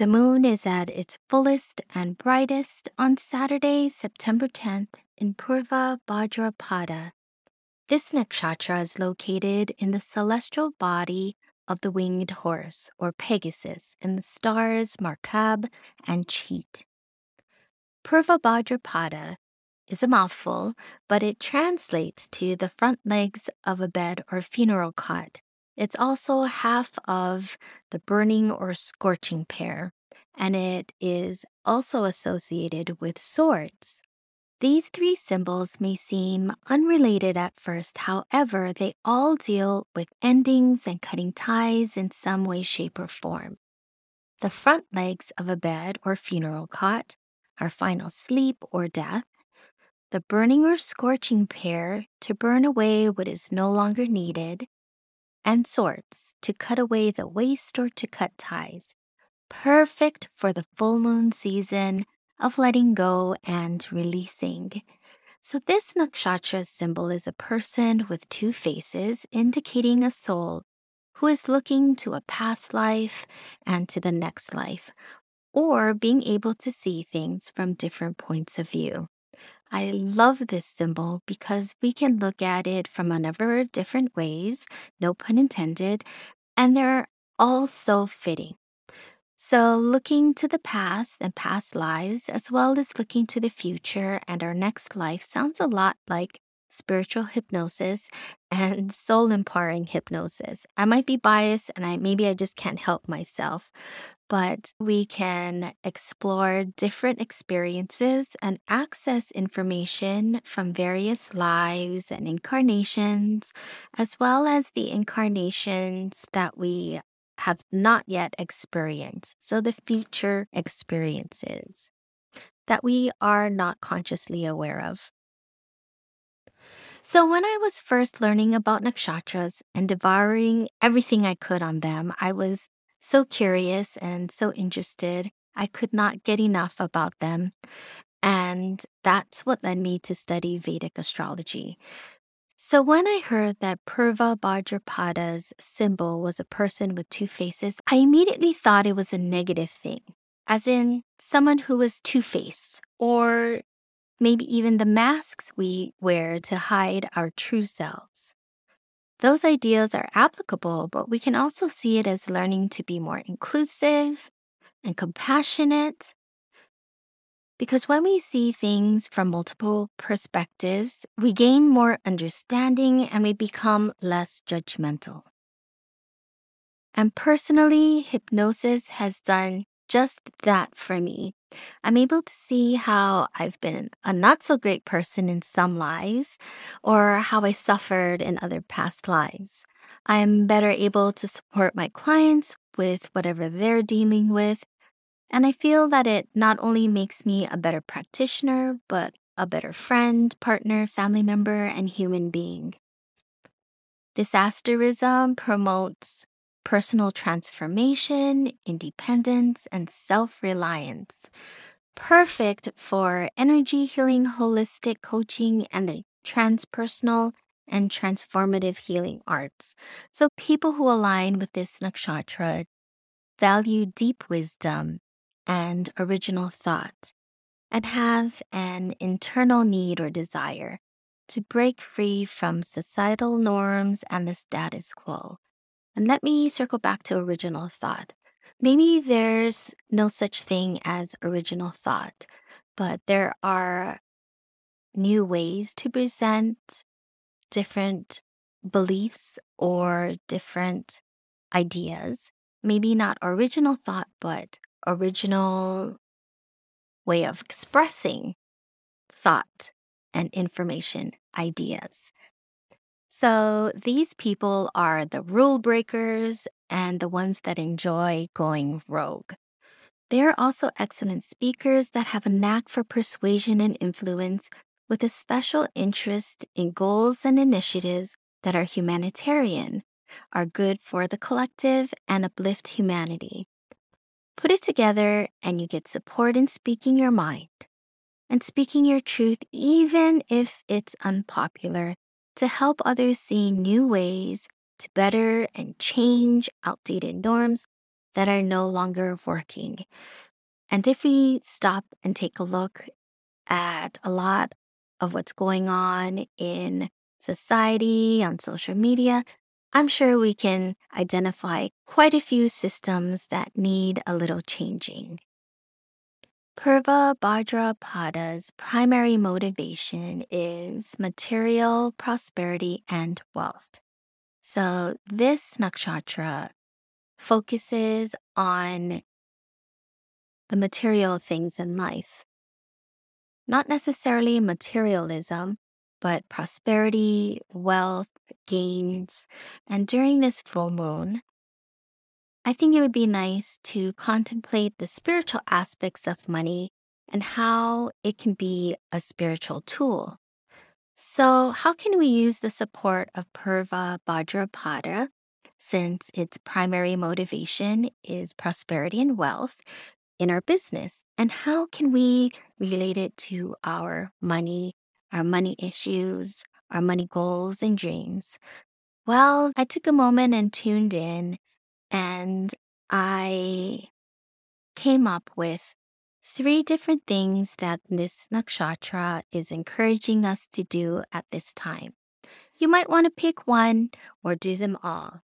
The moon is at its fullest and brightest on Saturday, September 10th in Purva Bhadrapada. This nakshatra is located in the celestial body of the winged horse, or Pegasus, in the stars Markab and Scheat. Purva Bhadrapada is a mouthful, but it translates to the front legs of a bed or funeral cot. It's also half of the burning or scorching pair, and it is also associated with swords. These three symbols may seem unrelated at first, however, they all deal with endings and cutting ties in some way, shape, or form. The front legs of a bed or funeral cot are final sleep or death, the burning or scorching pair to burn away what is no longer needed, and swords to cut away the waste or to cut ties. Perfect for the full moon season of letting go and releasing. So, this nakshatra symbol is a person with two faces, indicating a soul who is looking to a past life and to the next life, or being able to see things from different points of view. I love this symbol because we can look at it from a number of different ways, no pun intended, and they're all so fitting. So, looking to the past and past lives, as well as looking to the future and our next life, sounds a lot like spiritual hypnosis and soul empowering hypnosis. I might be biased and I maybe I just can't help myself, but we can explore different experiences and access information from various lives and incarnations, as well as the incarnations that we have not yet experienced. So, the future experiences that we are not consciously aware of. So, when I was first learning about nakshatras and devouring everything I could on them, I was so curious and so interested. I could not get enough about them. And that's what led me to study Vedic astrology. So when I heard that Purva Bhadrapada's symbol was a person with two faces, I immediately thought it was a negative thing, as in someone who was two faced, or maybe even the masks we wear to hide our true selves. Those ideas are applicable, but we can also see it as learning to be more inclusive and compassionate. Because when we see things from multiple perspectives, we gain more understanding and we become less judgmental. And personally, hypnosis has done just that for me. I'm able to see how I've been a not so great person in some lives or how I suffered in other past lives. I'm better able to support my clients with whatever they're dealing with. And I feel that it not only makes me a better practitioner, but a better friend, partner, family member, and human being. This asterism promotes personal transformation, independence, and self reliance. Perfect for energy healing, holistic coaching, and the transpersonal and transformative healing arts. So, people who align with this nakshatra value deep wisdom and original thought and have an internal need or desire to break free from societal norms and the status quo And let me circle back to original thought. Maybe there's no such thing as original thought, but there are new ways to present different beliefs or different ideas. Maybe not original thought, but original way of expressing thought and information, ideas. So these people are the rule breakers and the ones that enjoy going rogue. They're also excellent speakers that have a knack for persuasion and influence with a special interest in goals and initiatives that are humanitarian, are good for the collective, and uplift humanity. Put it together, and you get support in speaking your mind and speaking your truth, even if it's unpopular, to help others see new ways to better and change outdated norms that are no longer working. And if we stop and take a look at a lot of what's going on in society, on social media, I'm sure we can identify quite a few systems that need a little changing. Purva Bhadrapada's primary motivation is material prosperity and wealth. So this nakshatra focuses on the material things in life. Not necessarily materialism, but prosperity, wealth, gains. And during this full moon, I think it would be nice to contemplate the spiritual aspects of money and how it can be a spiritual tool. So, how can we use the support of Purva Bhadrapada, since its primary motivation is prosperity and wealth, in our business? And how can we relate it to our money, our money issues, our money goals and dreams? Well, I took a moment and tuned in and I came up with three different things that this nakshatra is encouraging us to do at this time. You might want to pick one or do them all.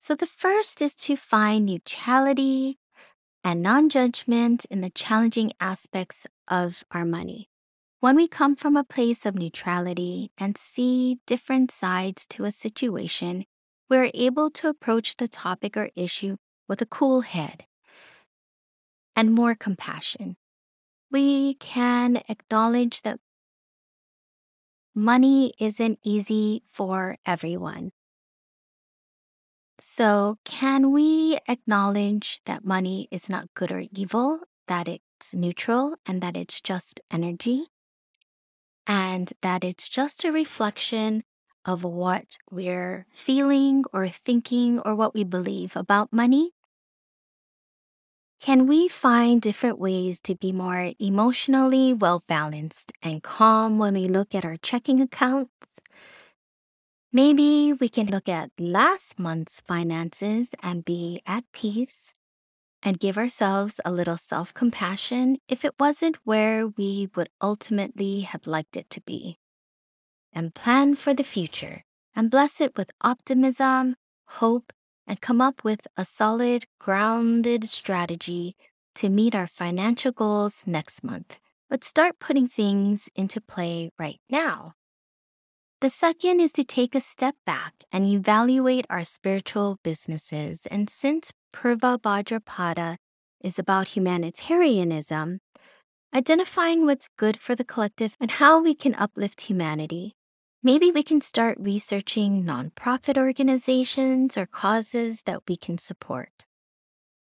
So the first is to find neutrality and non judgment in the challenging aspects of our money. When we come from a place of neutrality and see different sides to a situation, we're able to approach the topic or issue with a cool head and more compassion. We can acknowledge that money isn't easy for everyone. So, can we acknowledge that money is not good or evil, that it's neutral, and that it's just energy? And that it's just a reflection of what we're feeling or thinking or what we believe about money? Can we find different ways to be more emotionally well balanced and calm when we look at our checking accounts? Maybe we can look at last month's finances and be at peace and give ourselves a little self compassion if it wasn't where we would ultimately have liked it to be. And plan for the future and bless it with optimism, hope, and come up with a solid, grounded strategy to meet our financial goals next month. But start putting things into play right now. The second is to take a step back and evaluate our spiritual businesses. And since Purva Bhadrapada is about humanitarianism, identifying what's good for the collective and how we can uplift humanity. Maybe we can start researching nonprofit organizations or causes that we can support.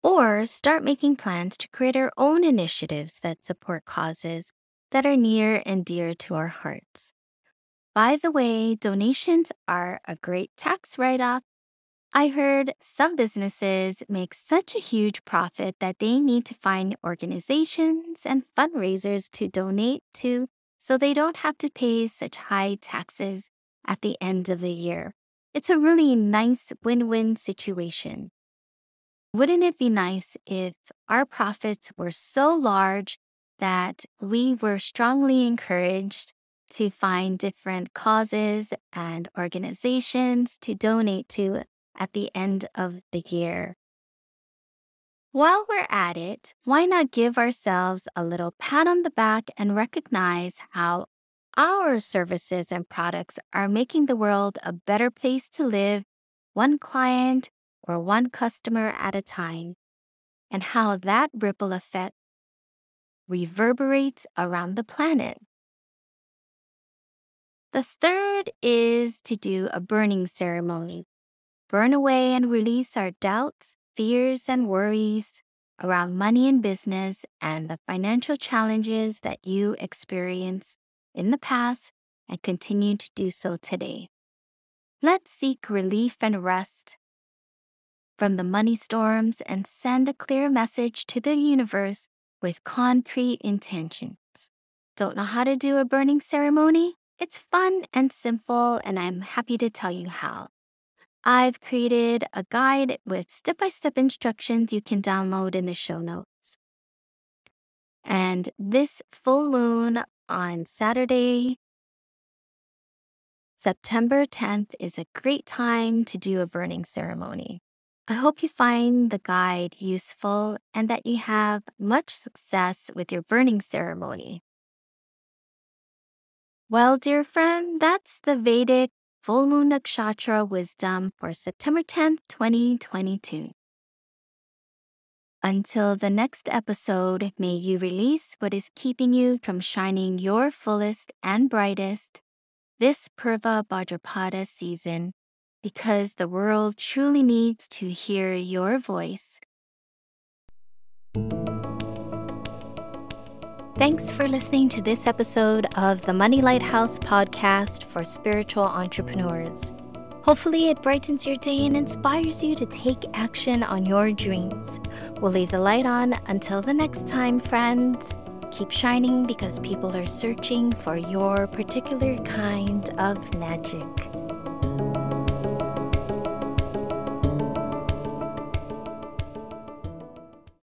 Or start making plans to create our own initiatives that support causes that are near and dear to our hearts. By the way, donations are a great tax write off. I heard some businesses make such a huge profit that they need to find organizations and fundraisers to donate to so they don't have to pay such high taxes at the end of the year. It's a really nice win win situation. Wouldn't it be nice if our profits were so large that we were strongly encouraged to find different causes and organizations to donate to at the end of the year. While we're at it, why not give ourselves a little pat on the back and recognize how our services and products are making the world a better place to live, one client or one customer at a time, and how that ripple effect reverberates around the planet. The third is to do a burning ceremony. Burn away and release our doubts, fears, and worries around money and business and the financial challenges that you experience in the past and continue to do so today. Let's seek relief and rest from the money storms and send a clear message to the universe with concrete intentions. Don't know how to do a burning ceremony? It's fun and simple, and I'm happy to tell you how. I've created a guide with step by step instructions you can download in the show notes. And this full moon on Saturday, September 10th, is a great time to do a burning ceremony. I hope you find the guide useful and that you have much success with your burning ceremony. Well, dear friend, that's the Vedic full moon nakshatra wisdom for September 10th, 2022. Until the next episode, may you release what is keeping you from shining your fullest and brightest this Purva Bhadrapada season because the world truly needs to hear your voice. Thanks for listening to this episode of the Money Lighthouse podcast for spiritual entrepreneurs. Hopefully, it brightens your day and inspires you to take action on your dreams. We'll leave the light on until the next time, friends. Keep shining because people are searching for your particular kind of magic.